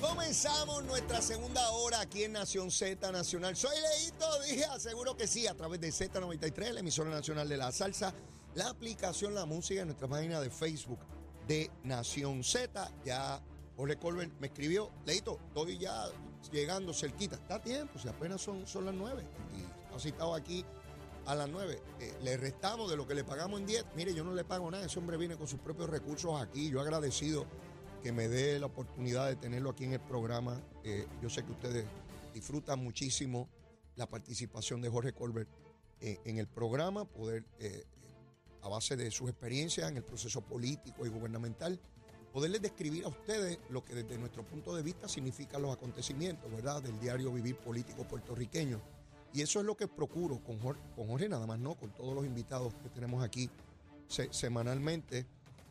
Comenzamos nuestra segunda hora aquí en Nación Z Nacional. Soy Leito Díaz, seguro que sí, a través de Z93, la emisora nacional de la salsa, la aplicación La Música en nuestra página de Facebook de Nación Z. Ya Jorge Colbert me escribió, Leito, estoy ya llegando cerquita. Está a tiempo, si apenas son, son las nueve. Y ha citado aquí a las nueve. Eh, le restamos de lo que le pagamos en 10. Mire, yo no le pago nada, ese hombre viene con sus propios recursos aquí. Yo agradecido que me dé la oportunidad de tenerlo aquí en el programa. Eh, yo sé que ustedes disfrutan muchísimo la participación de Jorge Colbert eh, en el programa, poder, eh, a base de sus experiencias en el proceso político y gubernamental, poderles describir a ustedes lo que desde nuestro punto de vista significan los acontecimientos, ¿verdad?, del diario vivir político puertorriqueño. Y eso es lo que procuro con Jorge, con Jorge nada más, no, con todos los invitados que tenemos aquí se- semanalmente.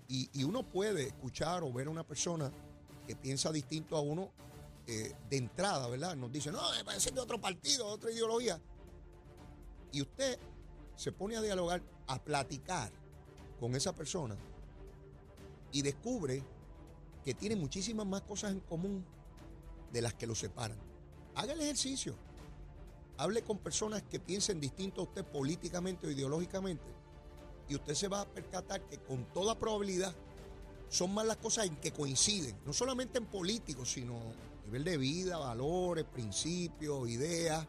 Y, y uno puede escuchar o ver a una persona que piensa distinto a uno eh, de entrada, ¿verdad? Nos dice, no, me parece de otro partido, de otra ideología. Y usted se pone a dialogar, a platicar con esa persona y descubre que tiene muchísimas más cosas en común de las que lo separan. Haga el ejercicio. Hable con personas que piensen distinto a usted políticamente o ideológicamente y usted se va a percatar que con toda probabilidad son más las cosas en que coinciden, no solamente en políticos, sino a nivel de vida, valores, principios, ideas,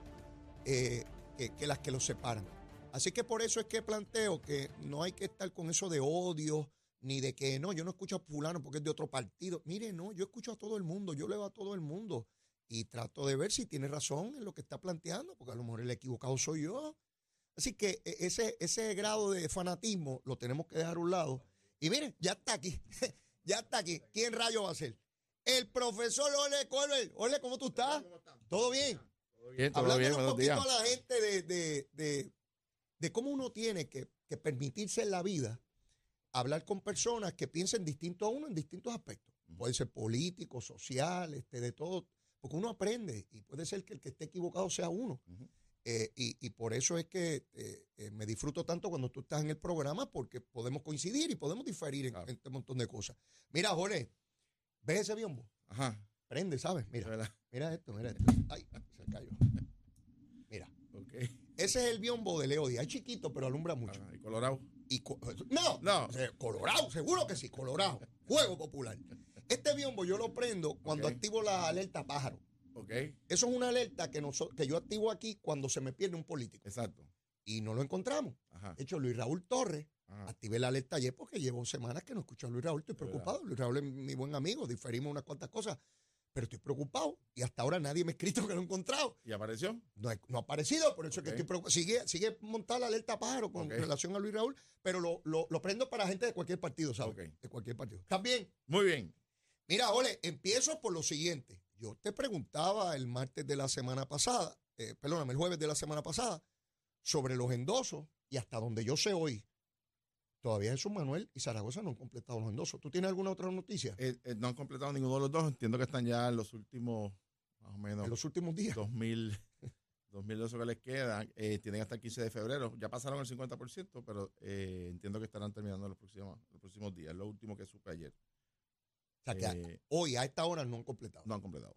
eh, que, que las que los separan. Así que por eso es que planteo que no hay que estar con eso de odio, ni de que no, yo no escucho a fulano porque es de otro partido. Mire, no, yo escucho a todo el mundo, yo leo a todo el mundo y trato de ver si tiene razón en lo que está planteando, porque a lo mejor el equivocado soy yo. Así que e- ese, ese grado de fanatismo lo tenemos que dejar a un lado. Y miren, ya está aquí. ya está aquí. ¿Quién rayo va a ser? El profesor Ole Colbert. Ole, ¿cómo tú estás? ¿Todo bien? Bien, todo Hablando bien, un poquito días. a la gente de, de- de- de cómo uno tiene que, que permitirse en la vida hablar con personas que piensen distinto a uno en distintos aspectos. Puede ser político, social, este, de todo. Porque uno aprende y puede ser que el que esté equivocado sea uno. Eh, y, y por eso es que eh, eh, me disfruto tanto cuando tú estás en el programa porque podemos coincidir y podemos diferir en, Claro. en este montón de cosas. Mira, Jorge, ¿ves ese biombo? Ajá. Prende, ¿sabes? Mira, mira esto, mira esto. Ay, se cayó. Mira, ese es el biombo de Leo Díaz. Es chiquito, pero alumbra mucho. Ah, y Colorado. Y co- no, No. Colorado, seguro que sí, Colorado. Fuego popular. Este biombo yo lo prendo cuando activo la alerta pájaro. Ok. Eso es una alerta que, yo activo aquí cuando se me pierde un político. Exacto. Y no lo encontramos. Ajá. De hecho, Luis Raúl Torres, Ajá. activé la alerta ayer porque llevo semanas que no escucho a Luis Raúl. Estoy preocupado. Luis Raúl es mi buen amigo, diferimos unas cuantas cosas, pero estoy preocupado. Y hasta ahora nadie me ha escrito que lo he encontrado. ¿Y apareció? No, ha- no ha aparecido, por eso es que estoy preocupado. Sigue, sigue montada la alerta pájaro con relación a Luis Raúl, pero lo, lo- lo prendo para gente de cualquier partido, ¿sabes? De cualquier partido. También, Muy bien. Mira, Ole, empiezo por lo siguiente. Yo te preguntaba el martes de la semana pasada, eh, perdóname, el jueves de la semana pasada, sobre los endosos y hasta donde yo sé hoy, todavía Jesús Manuel y Zaragoza no han completado los endosos. ¿Tú tienes alguna otra noticia Eh, eh, no han completado ninguno de los dos. Entiendo que están ya en los últimos, más o menos, en los últimos días? 2000, 2012 que les quedan. Tienen hasta el 15 de febrero. Ya pasaron el 50%, pero eh, entiendo que estarán terminando los próximos, los próximos días. Lo último que supe ayer. O sea, que a- Eh, hoy a esta hora no han completado. no han completado.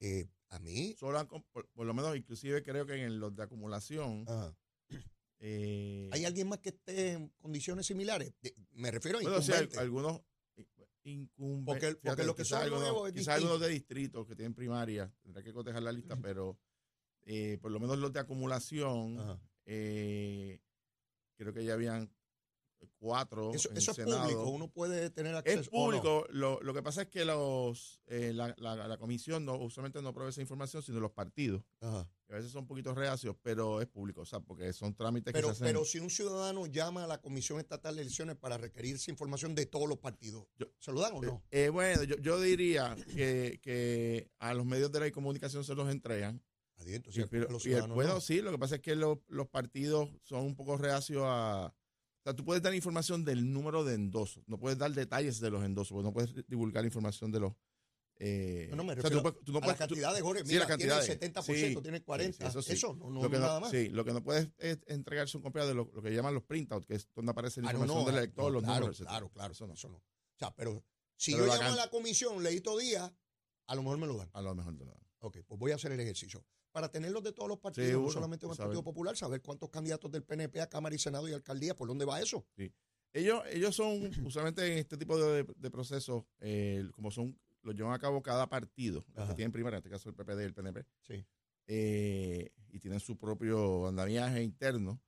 Eh, a mí, Solo han, por, por lo menos, inclusive creo que en los de acumulación, ajá. eh, ¿Hay alguien más que esté en condiciones similares? De- me refiero a Bueno, algunos eh, incumbentes. Porque- porque Fíjate, lo que son algunos, nuevos quizás algunos de distritos que tienen primaria, tendrá que cotejar la lista, pero eh, por lo menos los de acumulación, eh, creo que ya habían cuatro. Eso, en eso es Senado. público, uno puede tener acceso. Es no. público, lo, lo que pasa es que los eh, la, la- la comisión no usualmente no provee esa información, sino los partidos. Ajá. A veces son un poquito reacios, pero es público, o sea, porque son trámites Pero, que se hacen. pero si un ciudadano llama a la Comisión Estatal de Elecciones para requerirse información de todos los partidos, Yo- ¿se lo dan o no? Eh, bueno, yo, yo diría que, que a los medios de la comunicación se los entregan. Adiós, Y entonces, el- pero- los y el- ciudadanos bueno, no. sí, lo que pasa es que los, los partidos son un poco reacios a... O sea, tú puedes dar información del número de endosos, no puedes dar detalles de los endosos, porque no puedes divulgar información de los Eh, no, no me refiero a la cantidad de Jorge. Mira, la tiene el 70%, tiene 40%. eso, no, no, nada más. Sí, lo que no puedes es entregarse un de lo, que llaman los printouts, que es donde aparece la ah, información del elector, los claro, números. Claro, claro, eso no, eso no. O sea, pero si yo llamo a la comisión, Leito Díaz, a lo mejor me lo dan. A lo mejor me lo dan. Ok, pues voy a hacer el ejercicio. Para tenerlos de todos los partidos, no solamente del Partido Popular, saber cuántos candidatos del PNP a Cámara y Senado y Alcaldía, por dónde va eso. Sí. Ellos, ellos son, usualmente en este tipo de, procesos, eh, como son lo llevan a cabo cada partido, los que tienen primaria, en este caso el PPD y el PNP. Sí. Eh, y tienen su propio andamiaje interno,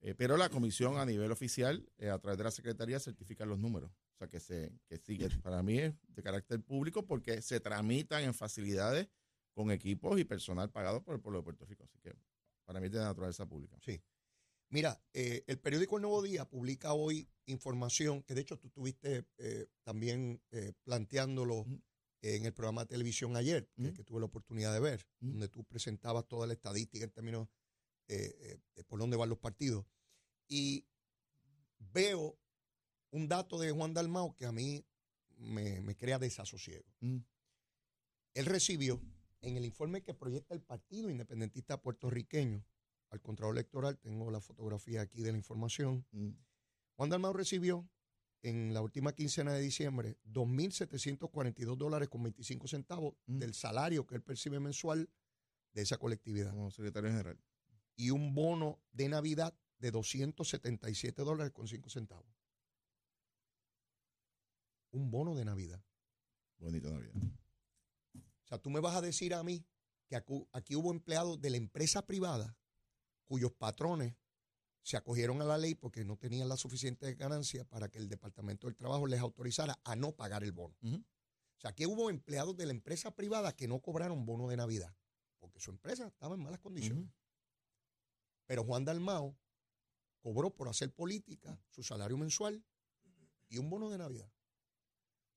eh, pero la comisión a nivel oficial, eh, a través de la Secretaría, certifica los números. O sea, que, se, que sigue, para mí es de carácter público porque se tramitan en facilidades con equipos y personal pagado por el pueblo de Puerto Rico. Así que para mí es de naturaleza pública. Sí. Mira, el periódico El Nuevo Día publica hoy información que de hecho tú estuviste también planteándolo en el programa de televisión ayer, que, tuve la oportunidad de ver, donde tú presentabas toda la estadística en términos eh, eh, de por dónde van los partidos. Y veo un dato de Juan Dalmao que a mí me, crea desasosiego. Él recibió en el informe que proyecta el Partido Independentista Puertorriqueño al Contralor Electoral, tengo la fotografía aquí de la información, Juan Dalmao recibió en la última quincena de diciembre 2.742 dólares con 25 centavos mm. del salario que él percibe mensual de esa colectividad. Como secretario general. Y un bono de Navidad de 277 dólares con 5 centavos. Un bono de Navidad. Bonita Navidad. O sea, tú me vas a decir a mí que aquí hubo empleados de la empresa privada cuyos patrones se acogieron a la ley porque no tenían la suficiente ganancia para que el Departamento del Trabajo les autorizara a no pagar el bono. O sea, que hubo empleados de la empresa privada que no cobraron bono de Navidad porque su empresa estaba en malas condiciones. Pero Juan Dalmao cobró por hacer política su salario mensual y un bono de Navidad.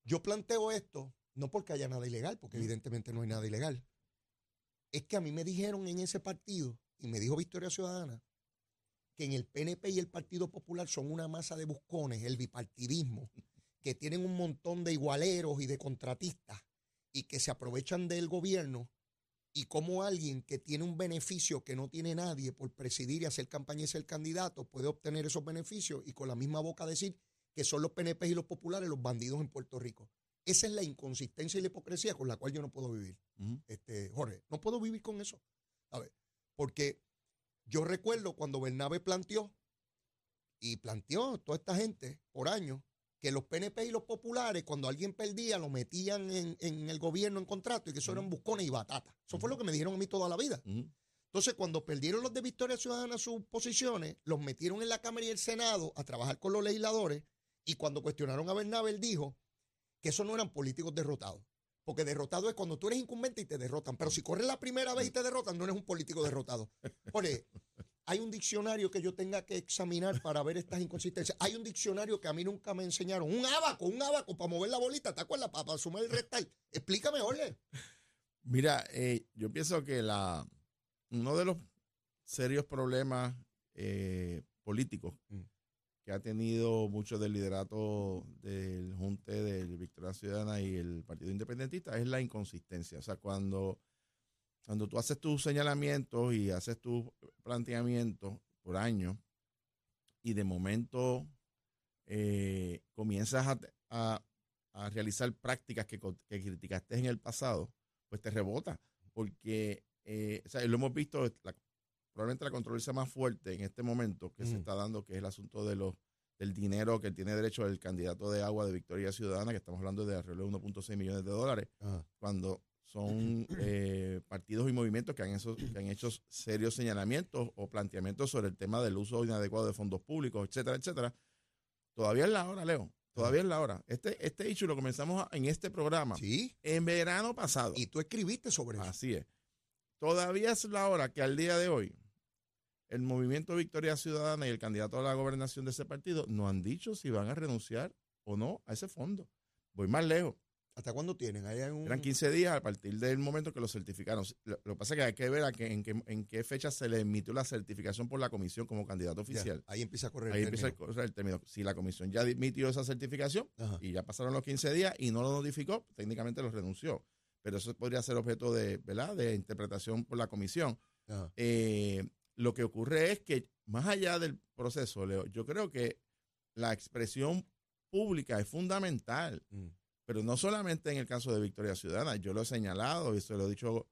Yo planteo esto no porque haya nada ilegal, porque evidentemente no hay nada ilegal. Es que a mí me dijeron en ese partido, y me dijo Victoria Ciudadana, que en el PNP y el Partido Popular son una masa de buscones, el bipartidismo, que tienen un montón de igualeros y de contratistas y que se aprovechan del gobierno y como alguien que tiene un beneficio que no tiene nadie por presidir y hacer campaña y ser candidato puede obtener esos beneficios y con la misma boca decir que son los PNP y los populares los bandidos en Puerto Rico. Esa es la inconsistencia y la hipocresía con la cual yo no puedo vivir. este, Jorge, no puedo vivir con eso. A ver, porque yo recuerdo cuando Bernabe planteó, y planteó toda esta gente por años, que los PNP y los populares, cuando alguien perdía, lo metían en, el gobierno en contrato y que eso eran buscones y batatas. Eso fue lo que me dijeron a mí toda la vida. Entonces, cuando perdieron los de Victoria Ciudadana sus posiciones, los metieron en la Cámara y el Senado a trabajar con los legisladores y cuando cuestionaron a Bernabe, él dijo que esos no eran políticos derrotados. Porque derrotado es cuando tú eres incumbente y te derrotan. Pero si corres la primera vez y te derrotan, no eres un político derrotado. Oye, hay un diccionario que yo tenga que examinar para ver estas inconsistencias. Hay un diccionario que a mí nunca me enseñaron. Un abaco, un abaco para mover la bolita. ¿Te acuerdas? Para, sumar el restal. Explícame, Jorge. Mira, eh, yo pienso que la uno de los serios problemas eh, políticos mm que ha tenido mucho del liderato del Junte del Victoria Ciudadana y el Partido Independentista es la inconsistencia. O sea, cuando, cuando tú haces tus señalamientos y haces tus planteamientos por año y de momento eh, comienzas a, realizar prácticas que, criticaste en el pasado, pues te rebota. Porque, eh, o sea, lo hemos visto, la, probablemente la controversia más fuerte en este momento que se está dando, que es el asunto de los del dinero que tiene derecho el candidato de agua de Victoria Ciudadana, que estamos hablando de alrededor de 1.6 millones de dólares, cuando son eh, partidos y movimientos que han, hecho, que han hecho serios señalamientos o planteamientos sobre el tema del uso inadecuado de fondos públicos, etcétera, etcétera. Todavía es la hora, Leo. Todavía es la hora. Este, este hecho lo comenzamos en este programa. Sí. En verano pasado. Y tú escribiste sobre eso. Así es. Todavía es la hora que al día de hoy el movimiento Victoria Ciudadana y el candidato a la gobernación de ese partido no han dicho si van a renunciar o no a ese fondo. Voy más lejos. ¿Hasta cuándo tienen? Eran 15 días a partir del momento que lo certificaron. Lo, que pasa es que hay que ver a en, qué, en qué fecha se le emitió la certificación por la comisión como candidato oficial. ahí empieza a correr ahí el empieza a correr el término. Si la comisión ya emitió esa certificación y ya pasaron los 15 días y no lo notificó, técnicamente lo renunció. pero eso podría ser objeto de, ¿verdad? de interpretación por la comisión. Eh, lo que ocurre es que, más allá del proceso, Leo, yo creo que la expresión pública es fundamental, Mm. pero no solamente en el caso de Victoria Ciudadana, yo lo he señalado y se lo he dicho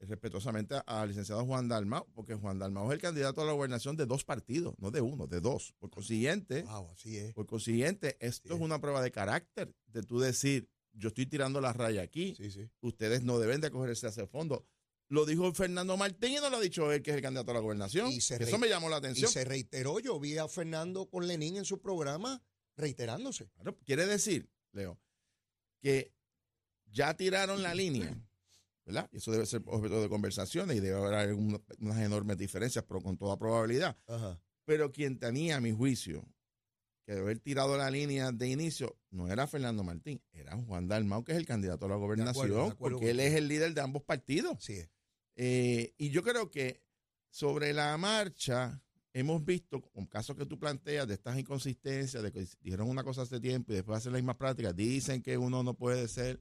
respetuosamente al licenciado Juan Dalmau, porque Juan Dalmau es el candidato a la gobernación de dos partidos, no de uno, de dos. Por consiguiente, Wow, así es. por consiguiente, esto Sí. es una prueba de carácter, de tú decir, yo estoy tirando la raya aquí, Sí, sí. ustedes no deben de cogerse a ese fondo. Lo dijo Fernando Martín y no lo ha dicho él, que es el candidato a la gobernación. Y se Eso me llamó la Y atención. se reiteró, yo vi a Fernando con Lenín en su programa reiterándose. Claro, quiere decir, Leo, que ya tiraron la línea, ¿verdad? Y eso debe ser objeto de conversaciones y debe haber unas enormes diferencias, pero con toda probabilidad. Ajá. Pero quien tenía, a mi juicio, que de haber tirado la línea de inicio, no era Fernando Martín, era Juan Dalmau, que es el candidato a la gobernación, de acuerdo porque él es el líder de ambos partidos. Es. Eh, y yo creo que sobre la marcha hemos visto, con casos que tú planteas de estas inconsistencias, de que dijeron una cosa hace tiempo y después hacen las mismas prácticas, dicen que uno no puede ser,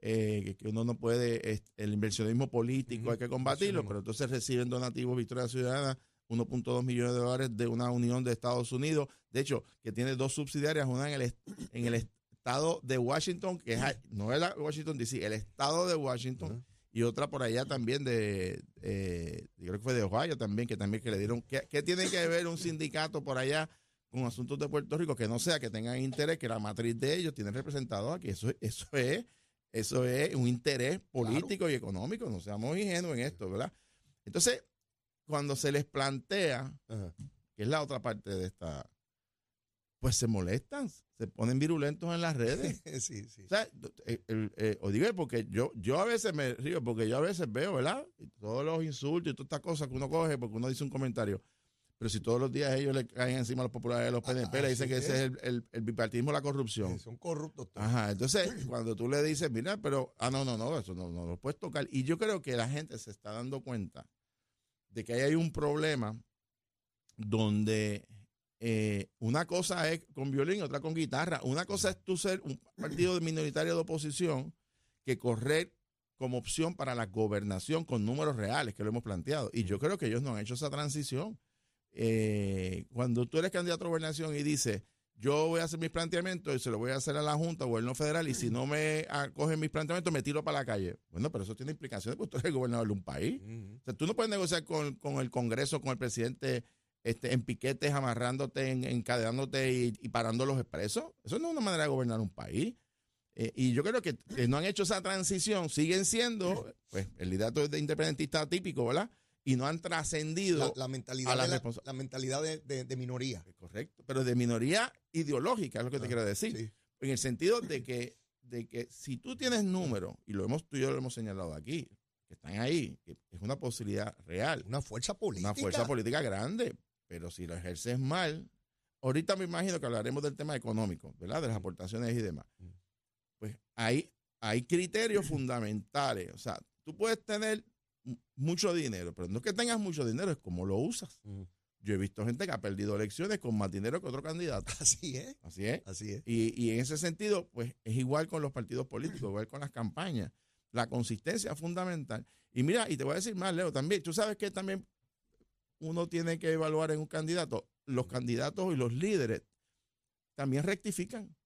eh, que- uno no puede, el inversionismo político hay que combatirlo, pero entonces reciben donativos Victoria Ciudadana, 1.2 millones de dólares de una unión de Estados Unidos, de hecho, que tiene dos subsidiarias, una en el, en el estado de Washington, que es, no es la Washington DC, el estado de Washington. Y otra por allá también de, eh, yo creo que fue de Ohio también, que también que le dieron, ¿qué, qué tiene que ver un sindicato por allá con asuntos de Puerto Rico? Que no sea que tengan interés, que la matriz de ellos tienen representados aquí, eso, eso es, eso es un interés político y económico, no seamos ingenuos en esto, ¿verdad? Entonces, cuando se les plantea, Ajá. que es la otra parte de esta, pues se molestan, se ponen virulentos en las redes. sí, sí. O sea, el, el, eh, porque yo, yo a veces me río, porque yo a veces veo, ¿verdad? Y todos los insultos y todas estas cosas que uno coge porque uno dice un comentario. Pero si todos los días ellos le caen encima a los populares de los PNP, le dicen que ese es. el, bipartidismo, la corrupción. Son corruptos todos. Ajá, entonces cuando tú le dices, mira, pero, ah, no, no, no, eso no, no lo puedes tocar. Y yo creo que la gente se está dando cuenta de que ahí hay un problema donde eh, una cosa es con violín otra con guitarra. Una cosa es tú ser un partido minoritario de oposición que correr como opción para la gobernación con números reales, que lo hemos planteado. Y yo creo que ellos no han hecho esa transición. Eh, cuando tú eres candidato a gobernación y dices, yo voy a hacer mis planteamientos y se lo voy a hacer a la Junta o gobierno federal y si no me acogen mis planteamientos me tiro para la calle. Bueno, pero eso tiene implicaciones porque tú eres el gobernador de un país. O sea, tú no puedes negociar con, con el Congreso, con el presidente este, en piquetes, amarrándote, en- encadenándote y, y parando los expresos. Eso no es una manera de gobernar un país. Eh, y yo creo que, que no han hecho esa transición, siguen siendo pues, el liderato de independentista típico, ¿verdad? Y no han trascendido. La, la mentalidad, a la de, la, responsa- la mentalidad de, de- de minoría. Correcto, pero de minoría ideológica, es lo que te Ah, quiero decir. Sí. En el sentido de que, de que si tú tienes números, y lo hemos tú y yo lo hemos señalado aquí, que están ahí, que es una posibilidad real, Una fuerza política. una fuerza política grande, pero si lo ejerces mal, ahorita me imagino que hablaremos del tema económico, ¿verdad? De las aportaciones y demás. Mm. Pues hay, hay criterios fundamentales. O sea, tú puedes tener mucho dinero, pero no es que tengas mucho dinero, es cómo lo usas. Ujú. Yo he visto gente que ha perdido elecciones con más dinero que otro candidato. Así es. Así es. Así es. Y, y en ese sentido, pues es igual con los partidos políticos, igual con las campañas. La consistencia es fundamental. Y mira, y te voy a decir más, Leo, también, tú sabes que también uno tiene que evaluar en un candidato, los candidatos y los líderes también rectifican,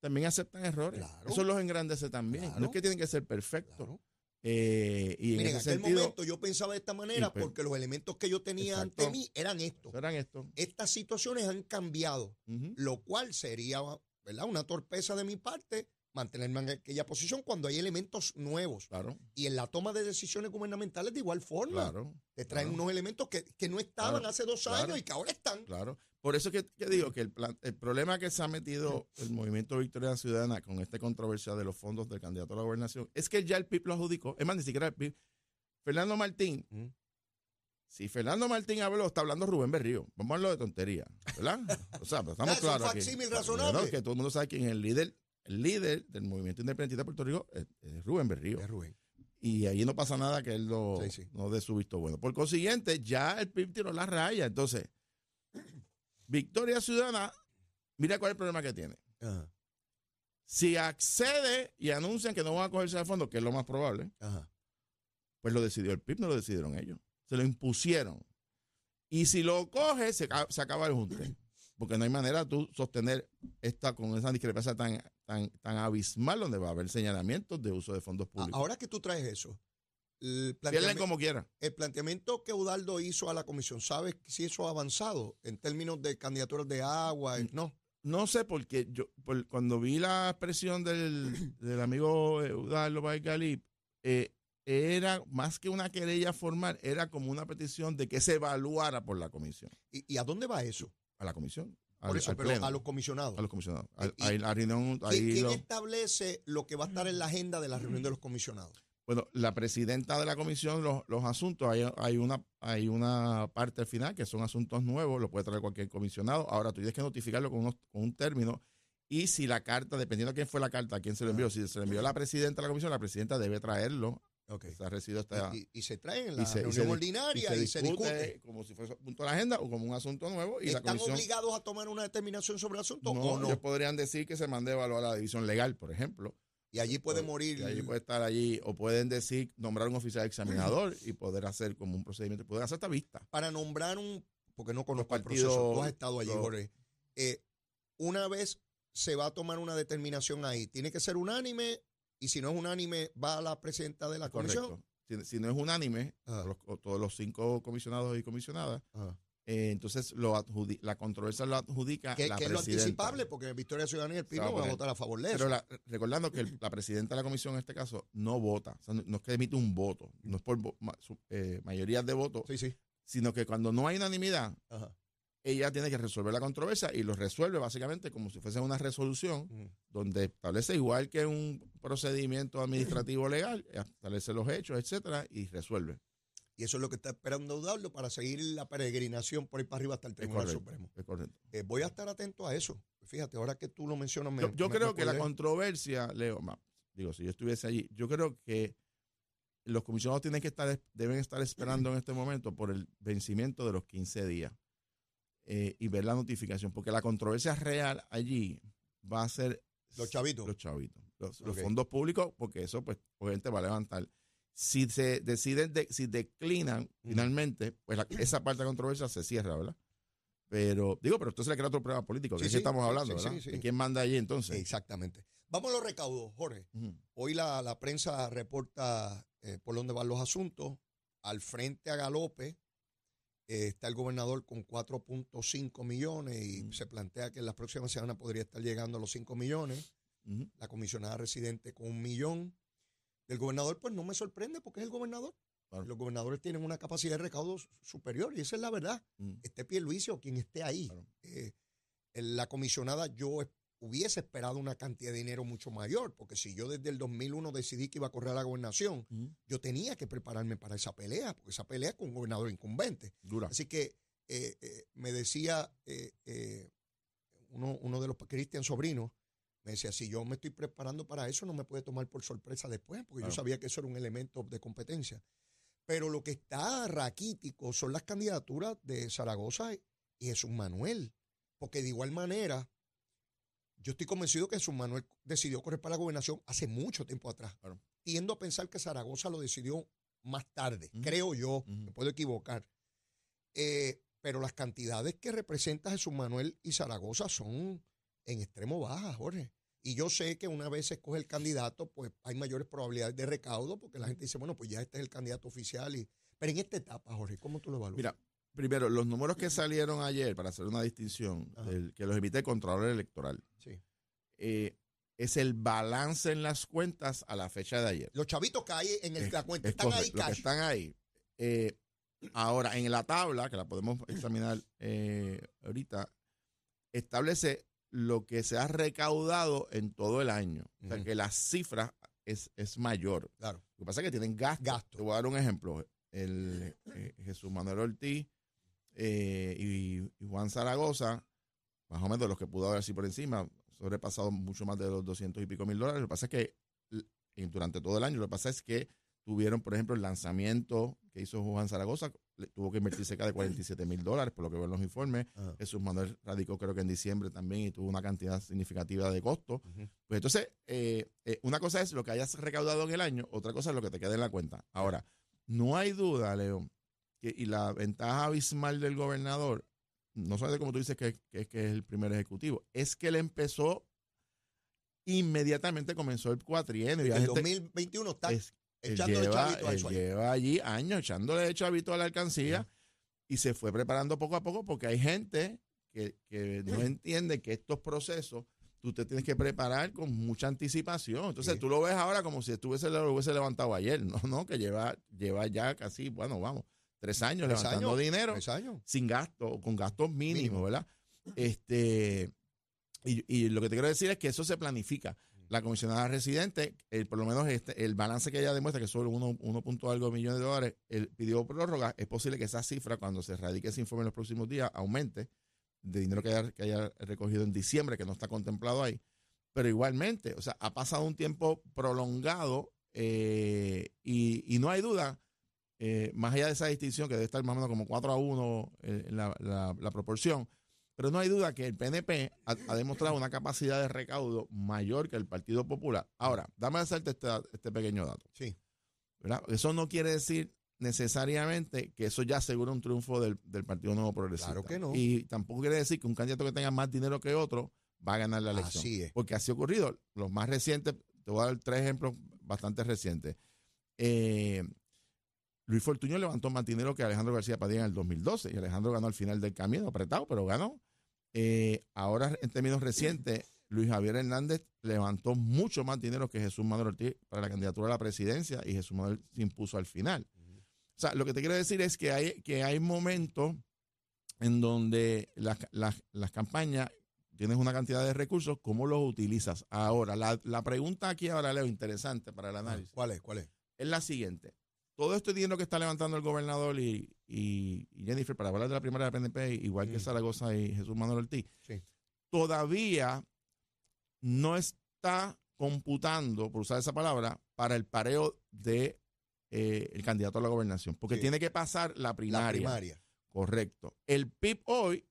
también aceptan errores. Claro. Eso los engrandece también. No es que tienen que ser perfectos. Claro. Eh, y en Miren, en ese aquel sentido, momento yo pensaba de esta manera pues, porque los elementos que yo tenía exacto. ante mí eran estos. eran esto. Estas situaciones han cambiado, lo cual sería ¿verdad? una torpeza de mi parte mantenerme en aquella posición cuando hay elementos nuevos. Claro, Y en la toma de decisiones gubernamentales de igual forma. claro. Te traen claro. unos elementos que, que no estaban Claro, hace dos claro. años y que ahora están. Claro. Por eso que, que digo que el, plan- el problema que se ha metido el movimiento Victoria Ciudadana con esta controversia de los fondos del candidato a la gobernación es que ya el PIB lo adjudicó. Es más, ni siquiera el PIB. Fernando Martín, Mm. si Fernando Martín habló, está hablando Rubén Berrío. Vamos a hablar de tontería, ¿verdad? O sea, pues estamos Ya, es un claros aquí. facsímil razonable. Que todo el mundo sabe quién es el líder. El líder del movimiento independentista de Puerto Rico es, es Rubén Berrío. Es Rubén. Y ahí no pasa nada que él Sí, sí. no dé su visto bueno. Por consiguiente, ya el PIB tiró la raya. Entonces, Victoria Ciudadana, mira cuál es el problema que tiene. Ajá. Si accede y anuncian que no van a cogerse de fondo, que es lo más probable, pues lo decidió el PIB, no lo decidieron ellos. Se lo impusieron. Y si lo coge, se, acaba el junte. Porque no hay manera de tú sostener esta con esa discrepancia tan, tan, tan abismal donde va a haber señalamientos de uso de fondos públicos. Ahora que tú traes eso, el como quiera. El planteamiento que Udaldo hizo a la comisión, ¿sabes si eso ha avanzado en términos de candidaturas de agua? No. No sé, porque yo cuando vi la expresión del, del amigo eh, Udaldo Baigalip, eh, era más que una querella formal, era como una petición de que se evaluara por la comisión. ¿Y, a dónde va eso? A la comisión. Por eso, pero a los comisionados. A los comisionados. ¿Quién, establece lo que va a estar en la agenda de la reunión de los comisionados? Bueno, la presidenta de la comisión, los, asuntos, hay, hay, una, hay una parte al final que son asuntos nuevos, lo puede traer cualquier comisionado. Ahora tú tienes que notificarlo con, un término. Y si la carta, dependiendo de quién fue la carta, a quién se lo envió, si se le envió a la presidenta de la comisión, la presidenta debe traerlo. Okay. está, y, se trae en la reunión ordinaria y se, discute, como si fuese un punto de la agenda o como un asunto nuevo. Y ¿Están la comisión, obligados a tomar una determinación sobre el asunto no, o no? Ellos podrían decir que se mande a evaluar la división legal, por ejemplo y allí puede morir. Y allí puede estar allí, o pueden decir, nombrar un oficial examinador y poder hacer como un procedimiento, poder hacer esta vista. Para nombrar un, porque no conozco el proceso, tú has estado allí, Jorge. Eh, una vez se va a tomar una determinación ahí, tiene que ser unánime, y si no es unánime, va a la presidenta de la comisión. Si, no es unánime, todos los cinco comisionados y comisionadas, eh, entonces lo la controversia lo adjudica que, la que es lo anticipable, porque Victoria Ciudadanía y el PIB va a votar a favor de eso. Pero recordando que la presidenta de la comisión en este caso no vota, no, es que emite un voto, no es por eh, mayoría de votos, sino que cuando no hay unanimidad, ella tiene que resolver la controversia y lo resuelve básicamente como si fuese una resolución donde establece igual que un procedimiento administrativo legal, establece los hechos, etcétera, y resuelve. Y eso es lo que está esperando Udaldo para seguir la peregrinación por ahí para arriba hasta el Tribunal Supremo. Eh, voy a estar atento a eso. Fíjate, ahora que tú lo mencionas. Me, yo, creo que la controversia, Leo, digo, si yo estuviese allí, yo creo que los comisionados tienen que estar, deben estar esperando en este momento por el vencimiento de los 15 días eh, y ver la notificación, porque la controversia real allí va a ser los chavitos. Los chavitos. Los, fondos públicos, porque eso, pues, obviamente va a levantar si se deciden, de, si declinan finalmente, pues esa parte de la controversia se cierra, ¿verdad? Pero, digo, pero entonces le crea otro problema político, ¿de qué estamos hablando, verdad? ¿De quién manda allí entonces? Exactamente. Vamos a los recaudos, Jorge. Hoy la, prensa reporta eh, por dónde van los asuntos. Al frente a galope eh, está el gobernador con 4.5 millones y se plantea que en las próximas semanas podría estar llegando a los 5 millones. La comisionada residente con un millón. El gobernador, pues no me sorprende porque es el gobernador. Los gobernadores tienen una capacidad de recaudo superior y esa es la verdad. Mm. Esté Pierluisi o quien esté ahí. Eh, la comisionada, yo hubiese esperado una cantidad de dinero mucho mayor, porque si yo desde el 2001 decidí que iba a correr a la gobernación, yo tenía que prepararme para esa pelea, porque esa pelea es con un gobernador incumbente. Así que eh, eh, me decía uno, uno de los Cristian sobrinos, me decía, si yo me estoy preparando para eso, no me puede tomar por sorpresa después, porque yo sabía que eso era un elemento de competencia. Pero lo que está raquítico son las candidaturas de Zaragoza y Jesús Manuel. Porque de igual manera, yo estoy convencido que Jesús Manuel decidió correr para la gobernación hace mucho tiempo atrás. Tiendo a pensar que Zaragoza lo decidió más tarde, creo yo, me puedo equivocar. Eh, pero las cantidades que representa Jesús Manuel y Zaragoza son en extremo baja, Jorge. Y yo sé que una vez se escoge el candidato, pues hay mayores probabilidades de recaudo, porque la gente dice, bueno, pues ya este es el candidato oficial. Y... Pero en esta etapa, Jorge, ¿cómo tú lo evalúas? Mira, primero, los números que salieron ayer, para hacer una distinción, que los emite el Contralor Electoral, sí. Eh, es el balance en las cuentas a la fecha de ayer. Los chavitos que hay en el, la cuenta están ahí, los que están ahí. Eh, ahora, en la tabla, que la podemos examinar eh, ahorita, establece lo que se ha recaudado en todo el año. O sea, que la cifra es, es mayor. Claro. Lo que pasa es que tienen gastos. Gasto. Te voy a dar un ejemplo. El, eh, Jesús Manuel Ortiz eh, y, Juan Zaragoza, más o menos de los que pudo haber así por encima, sobrepasado mucho más de los 200 y pico mil dólares. Lo que pasa es que durante todo el año, lo que pasa es que tuvieron, por ejemplo, el lanzamiento que hizo Juan Zaragoza, tuvo que invertir cerca de 47 mil dólares, por lo que ven los informes. Jesús Manuel radicó creo que en diciembre también y tuvo una cantidad significativa de costo. Pues entonces, eh, eh, una cosa es lo que hayas recaudado en el año, otra cosa es lo que te queda en la cuenta. Ahora, no hay duda, Leo, que, y la ventaja abismal del gobernador, no solamente como tú dices que, que, que es el primer ejecutivo, es que él empezó inmediatamente comenzó el cuatrienio. Y el 2021 está echándole lleva, chavito lleva allí años echándole chavito a la alcancía y se fue preparando poco a poco porque hay gente que, que no entiende que estos procesos tú te tienes que preparar con mucha anticipación. Entonces tú lo ves ahora como si estuviese lo hubiese levantado ayer, no, no, que lleva, lleva ya casi, bueno, vamos, tres años levantando dinero sin gasto, con gastos mínimos, ¿verdad? Este, y, y, lo que te quiero decir es que eso se planifica la comisionada residente, el, por lo menos este, el balance que ella demuestra, que es solo 1. algo millones de dólares, él pidió prórroga, es posible que esa cifra, cuando se radique ese informe en los próximos días, aumente de dinero que haya, que haya recogido en diciembre, que no está contemplado ahí. Pero igualmente, o sea, ha pasado un tiempo prolongado eh, y, no hay duda, eh, más allá de esa distinción que debe estar más o menos como 4 a 1 eh, la, la proporción, pero no hay duda que el PNP ha, demostrado una capacidad de recaudo mayor que el Partido Popular. Ahora, dame a hacerte este, este, pequeño dato. Sí. Eso no quiere decir necesariamente que eso ya asegura un triunfo del, Partido Nuevo Progresista. Claro que no. Y tampoco quiere decir que un candidato que tenga más dinero que otro va a ganar la elección. Así es. Porque así ha ocurrido. Los más recientes, te voy a dar tres ejemplos bastante recientes. Eh, Luis Fortuño levantó más dinero que Alejandro García Padilla en el 2012 y Alejandro ganó al final del camino, apretado, pero ganó. Eh, ahora, en términos recientes, Luis Javier Hernández levantó mucho más dinero que Jesús Manuel Ortiz para la candidatura a la presidencia y Jesús Manuel se impuso al final. O sea, lo que te quiero decir es que hay, que hay momentos en donde las campañas tienes una cantidad de recursos, ¿cómo los utilizas? Ahora, la, la pregunta aquí ahora, Leo, interesante para el análisis. ¿Cuál es? ¿Cuál es? Es la siguiente todo este dinero que está levantando el gobernador y, Jennifer, para hablar de la primera de PNP, igual que. Zaragoza y Jesús Manuel Ortiz, todavía no está computando, por usar esa palabra, para el pareo de eh, el candidato a la gobernación, porque tiene que pasar la primaria. La primaria. Correcto. El PIB hoy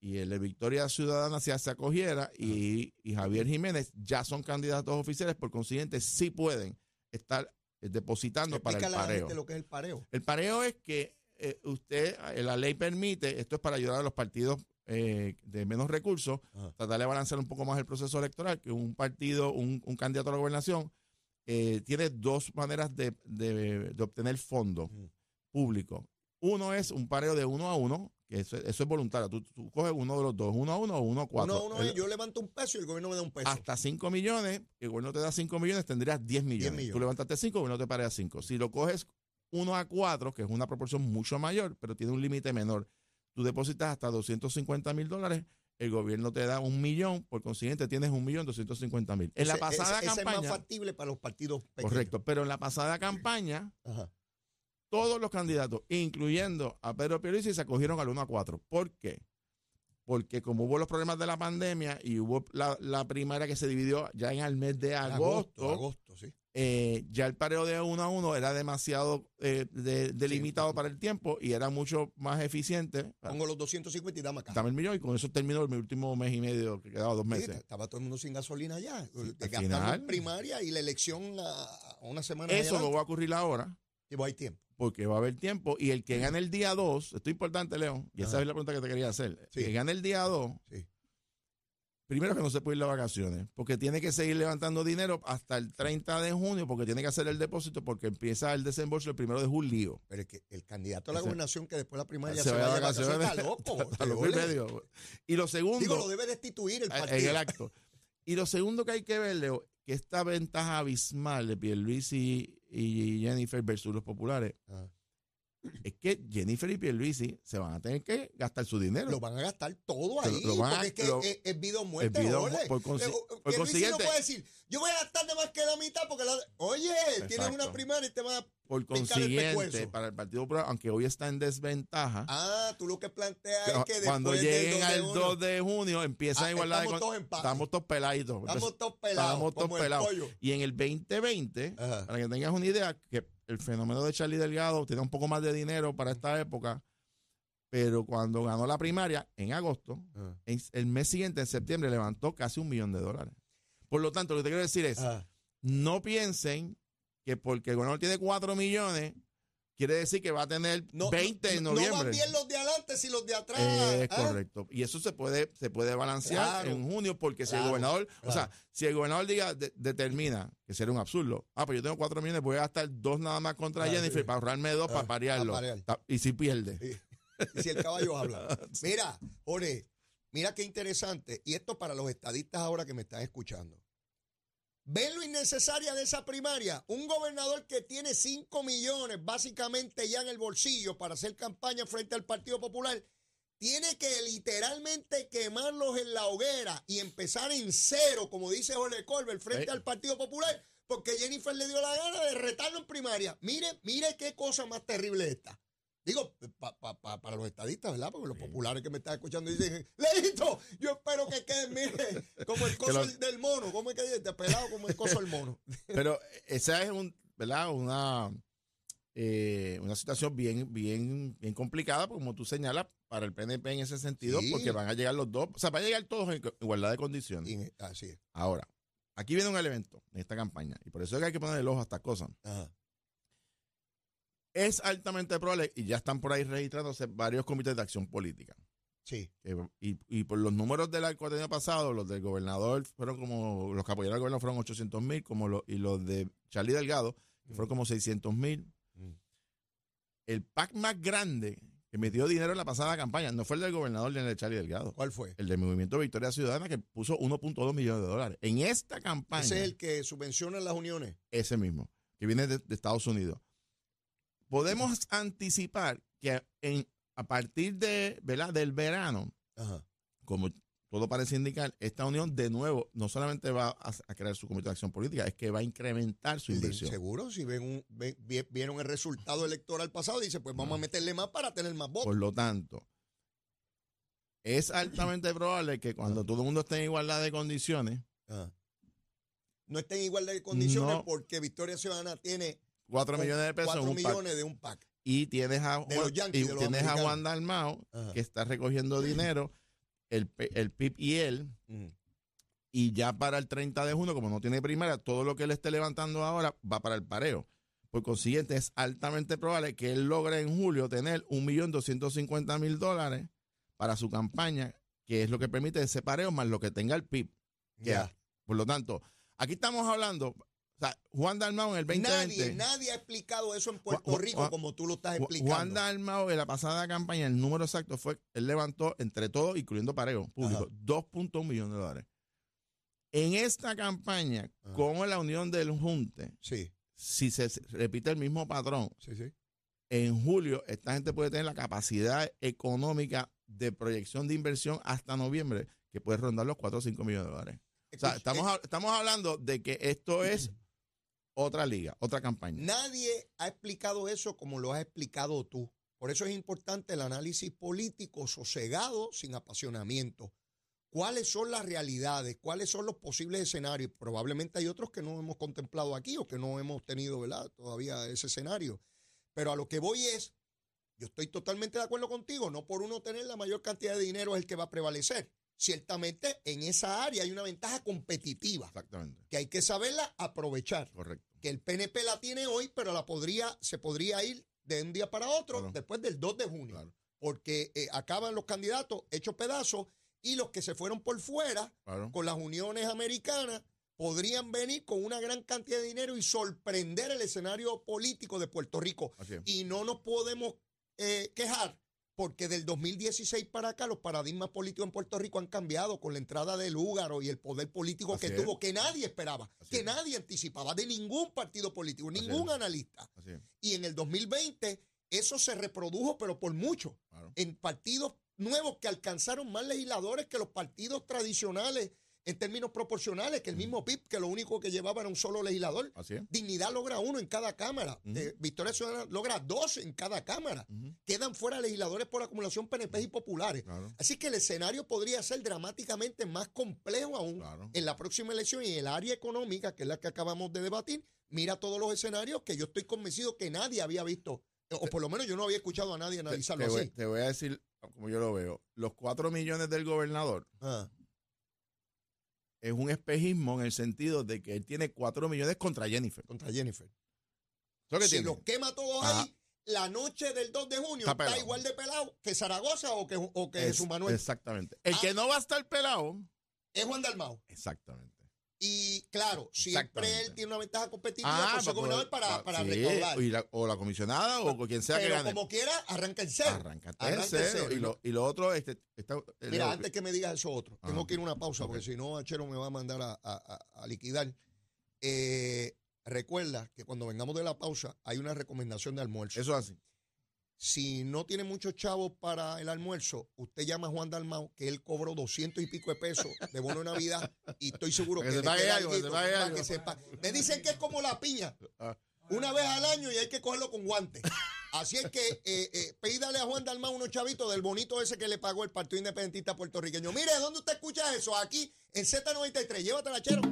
y el de Victoria Ciudadana si se acogiera y, y Javier Jiménez ya son candidatos oficiales, por consiguiente sí pueden estar eh, depositando para el pareo. lo que es el pareo. El pareo es que eh, usted, eh, la ley permite, esto es para ayudar a los partidos de menos recursos, tratar de balancear un poco más el proceso electoral, que un partido, un, candidato a la gobernación, tiene dos maneras de, obtener fondos públicos. Uno es un pareo de uno a uno, que eso, es voluntario. Tú, coges uno de los dos, uno a uno o uno a cuatro. Uno a uno, yo levanto un peso y el gobierno me da un peso. Hasta cinco millones, el gobierno te da cinco millones, tendrías diez millones. Tú levantaste cinco, el gobierno te parea cinco. Si lo coges uno a cuatro, que es una proporción mucho mayor, pero tiene un límite menor, tú depositas hasta 250 mil dólares, el gobierno te da un millón, por consiguiente tienes un millón doscientos cincuenta mil. En la pasada campaña. es más factible para los partidos pequeños. Correcto, pero en la pasada campaña. Ajá todos los candidatos, incluyendo a Pedro Pierluisi, se acogieron al 1 a 4. ¿Por qué? Porque como hubo los problemas de la pandemia y hubo la, primaria que se dividió ya en el mes de agosto, agosto, sí. Eh, ya el pareo de 1 a 1 era demasiado eh, delimitado para el tiempo y era mucho más eficiente. Pongo los 250 y dame acá. Dame el millón y con eso terminó mi último mes y medio, que quedaba dos meses. estaba todo el mundo sin gasolina ya. Gastamos primaria y la elección a una semana. Eso no va a ocurrir ahora. Y hay tiempo porque va a haber tiempo. Y el que gane el día 2, esto es importante, León, y esa es la pregunta que te quería hacer. El que gane el día 2, primero que no se puede ir de vacaciones, porque tiene que seguir levantando dinero hasta el 30 de junio, porque tiene que hacer el depósito, porque empieza el desembolso el primero de julio. Pero es que el candidato a la gobernación que después de la primaria se, va de vacaciones, está loco. Y lo segundo. Digo, lo debe destituir el partido. En el acto. Y lo segundo que hay que ver, Leo, que esta ventaja abismal de Pierluisi y Jennifer versus los populares, ah. Es que Jennifer y Pierluisi se van a tener que gastar su dinero. Lo van a gastar todo ahí. porque es que es, vida o muerte. por, consiguiente. no puede decir, yo voy a gastar de más que la mitad porque la, oye, tienes una primaria y te va a por consiguiente, para el Partido Popular, aunque hoy está en desventaja. Ah, tú lo que planteas es que cuando lleguen al 2 de junio empieza a igualar estamos, todos estamos todos peladitos. Estamos todos pelados. Estamos todos pelados. Y en el 2020, para que tengas una idea, que el fenómeno de Charlie Delgado tenía un poco más de dinero para esta época, pero cuando ganó la primaria, en agosto, Ah. en- el mes siguiente, en septiembre, levantó casi un millón de dólares. Por lo tanto, lo que te quiero decir es, Ah. no piensen que porque el gobernador tiene 4 millones, quiere decir que va a tener No, 20 en no- No van noviembre. bien los de adelante si los de atrás. Es ¿ah? correcto. Y eso se puede, se puede balancear Claro. en junio porque si el Claro, gobernador, o sea, si el gobernador diga, de- determina, que sería un absurdo, ah, pues yo tengo 4 millones, voy a gastar dos nada más contra Jennifer sí. para ahorrarme dos Ah, para parearlo. parear. Y si pierde. Sí. Y si el caballo habla. Mira, Jorge, mira qué interesante. Y esto para los estadistas ahora que me están escuchando. ¿Ven lo innecesaria de esa primaria? Un gobernador que tiene 5 millones básicamente ya en el bolsillo para hacer campaña frente al Partido Popular, tiene que literalmente quemarlos en la hoguera y empezar en cero, como dice Jorge Colbert, frente Sí. al Partido Popular, porque Jennifer le dio la gana de retarlo en primaria. Mire, mire qué cosa más terrible esta. Digo, pa- pa- pa- para los estadistas, ¿verdad? Porque los populares que me están escuchando dicen, Leito, yo espero que quede, mire, como el coso lo- del- mono, ¿cómo es que dice? pelado como el coso del mono. Pero esa es un, ¿verdad? Una, eh, una situación bien, bien, bien complicada, como tú señalas, para el PNP en ese sentido, Sí. porque van a llegar los dos, o sea, van a llegar todos en igualdad de condiciones. Y- así es. Ahora, aquí viene un elemento en esta campaña, y por eso es que hay que poner el ojo a estas cosas. Ajá. Es altamente probable, y ya están por ahí registrándose varios comités de acción política. Sí. que- y, y por los números del año pasado, los del gobernador fueron como, los que apoyaron al gobierno fueron 800 mil, como los, y los de Charlie Delgado, que fueron como 600 mil. Mm. El PAC más grande que metió dinero en la pasada campaña no fue el del gobernador ni el de Charlie Delgado. ¿Cuál fue? El del Movimiento Victoria Ciudadana que puso 1.2 millones de dólares. En esta campaña, Ese es el que subvenciona las uniones. ese mismo, que viene de, de Estados Unidos. Podemos anticipar que en, a partir de, ¿verdad? del verano, Ajá. como todo parece indicar, esta unión de nuevo no solamente va a, a crear su comité de acción política, es que va a incrementar su inversión. Seguro, si ven un, ven- vieron el resultado electoral pasado, dice, pues vamos a meterle más para tener más votos. Por lo tanto, es altamente probable que cuando todo el mundo esté en igualdad de condiciones. No estén en igual de condiciones No. porque Victoria Ciudadana tiene 4 millones de pesos en 4 un PAC, millones de un PAC. y tienes a, Juan- Yankees, y tienes a. Juan Dalmao Ajá. que está recogiendo dinero, el, el PIB y él, y ya para el 30 de junio, como no tiene primaria, todo lo que él esté levantando ahora va para el pareo. Por consiguiente, es altamente probable que él logre en julio tener 1.250.000 dólares para su campaña, que es lo que permite ese pareo más lo que tenga el PIB. que. Por lo tanto, aquí estamos hablando, o sea, Juan Dalmao en el 2020. Nadie, nadie ha explicado eso en Puerto Juan- Rico Juan- como tú lo estás explicando. Juan Dalmao en la pasada campaña, el número exacto fue, él levantó entre todos, incluyendo pareo público, Ajá. 2.1 millones de dólares. En esta campaña, Ajá. con la unión del Junte, Sí, si se repite el mismo patrón, sí, sí. en julio esta gente puede tener la capacidad económica de proyección de inversión hasta noviembre, que puede rondar los 4 o 5 millones de dólares. O sea, estamos, eh, estamos hablando de que esto es otra liga, otra campaña. Nadie ha explicado eso como lo has explicado tú. Por eso es importante el análisis político sosegado, sin apasionamiento. ¿Cuáles son las realidades? ¿Cuáles son los posibles escenarios? Probablemente hay otros que no hemos contemplado aquí o que no hemos tenido ¿verdad? todavía ese escenario. Pero a lo que voy es, yo estoy totalmente de acuerdo contigo, no por uno tener la mayor cantidad de dinero es el que va a prevalecer. Ciertamente en esa área hay una ventaja competitiva Exactamente, que hay que saberla aprovechar correcto. Que el PNP la tiene hoy, pero la podría, se podría ir de un día para otro Claro. después del 2 de junio. Claro. Porque eh, acaban los candidatos hechos pedazos y los que se fueron por fuera Claro. con las uniones americanas podrían venir con una gran cantidad de dinero y sorprender el escenario político de Puerto Rico. Y no nos podemos eh, quejar porque del 2016 para acá los paradigmas políticos en Puerto Rico han cambiado con la entrada del Húgaro y el poder político Así que es. tuvo, que nadie esperaba, Así que es. nadie anticipaba de ningún partido político, ningún analista. Y en el 2020 eso se reprodujo, pero por mucho, claro. en partidos nuevos que alcanzaron más legisladores que los partidos tradicionales en términos proporcionales que el mismo PIB, que lo único que llevaba era un solo legislador. Así es. Dignidad logra uno en cada Cámara. Eh, Victoria Ciudadana logra dos en cada Cámara. Quedan fuera legisladores por acumulación PNP y populares. Claro, Así que el escenario podría ser dramáticamente más complejo aún claro. en la próxima elección y en el área económica, que es la que acabamos de debatir. Mira todos los escenarios que yo estoy convencido que nadie había visto, o por lo menos yo no había escuchado a nadie Te, analizarlo te voy, así. te voy a decir como yo lo veo. Los cuatro millones del gobernador Ah, es un espejismo en el sentido de que él tiene cuatro millones contra Jennifer. contra Jennifer. ¿Eso qué Si los quema todos Ajá. ahí, la noche del 2 de junio Está igual de pelado que Zaragoza o que, o que Es- Jesús Manuel. Exactamente. El Ah. que no va a estar pelado. Es Juan Dalmao. Exactamente. Y claro, siempre él tiene una ventaja competitiva Ah, por ser para gobernador para, para sí, recaudar. y la- o la comisionada o quien sea que Pero gane. como quiera, arranca en cero. Arranca tercero. cero. Y lo, y lo otro, este, está, Mira, lo- antes que me digas eso otro, Ajá. tengo que ir a una pausa porque si no, Achero me va a mandar a- a liquidar. Eh, recuerda que cuando vengamos de la pausa hay una recomendación de almuerzo. eso es así. Si no tiene muchos chavos para el almuerzo, usted llama a Juan Dalmau, que él cobró 200 y pico de pesos de bono de Navidad y estoy seguro que, que se le queda algo, se para que sepa. Me dicen que es como la piña, Ah. una vez al año y hay que cogerlo con guantes. Así es que eh, eh, pídale a Juan Dalmau unos chavitos del bonito ese que le pagó el Partido Independentista puertorriqueño. Mire, ¿dónde usted escucha eso? Aquí en Z93. Llévatela, chero.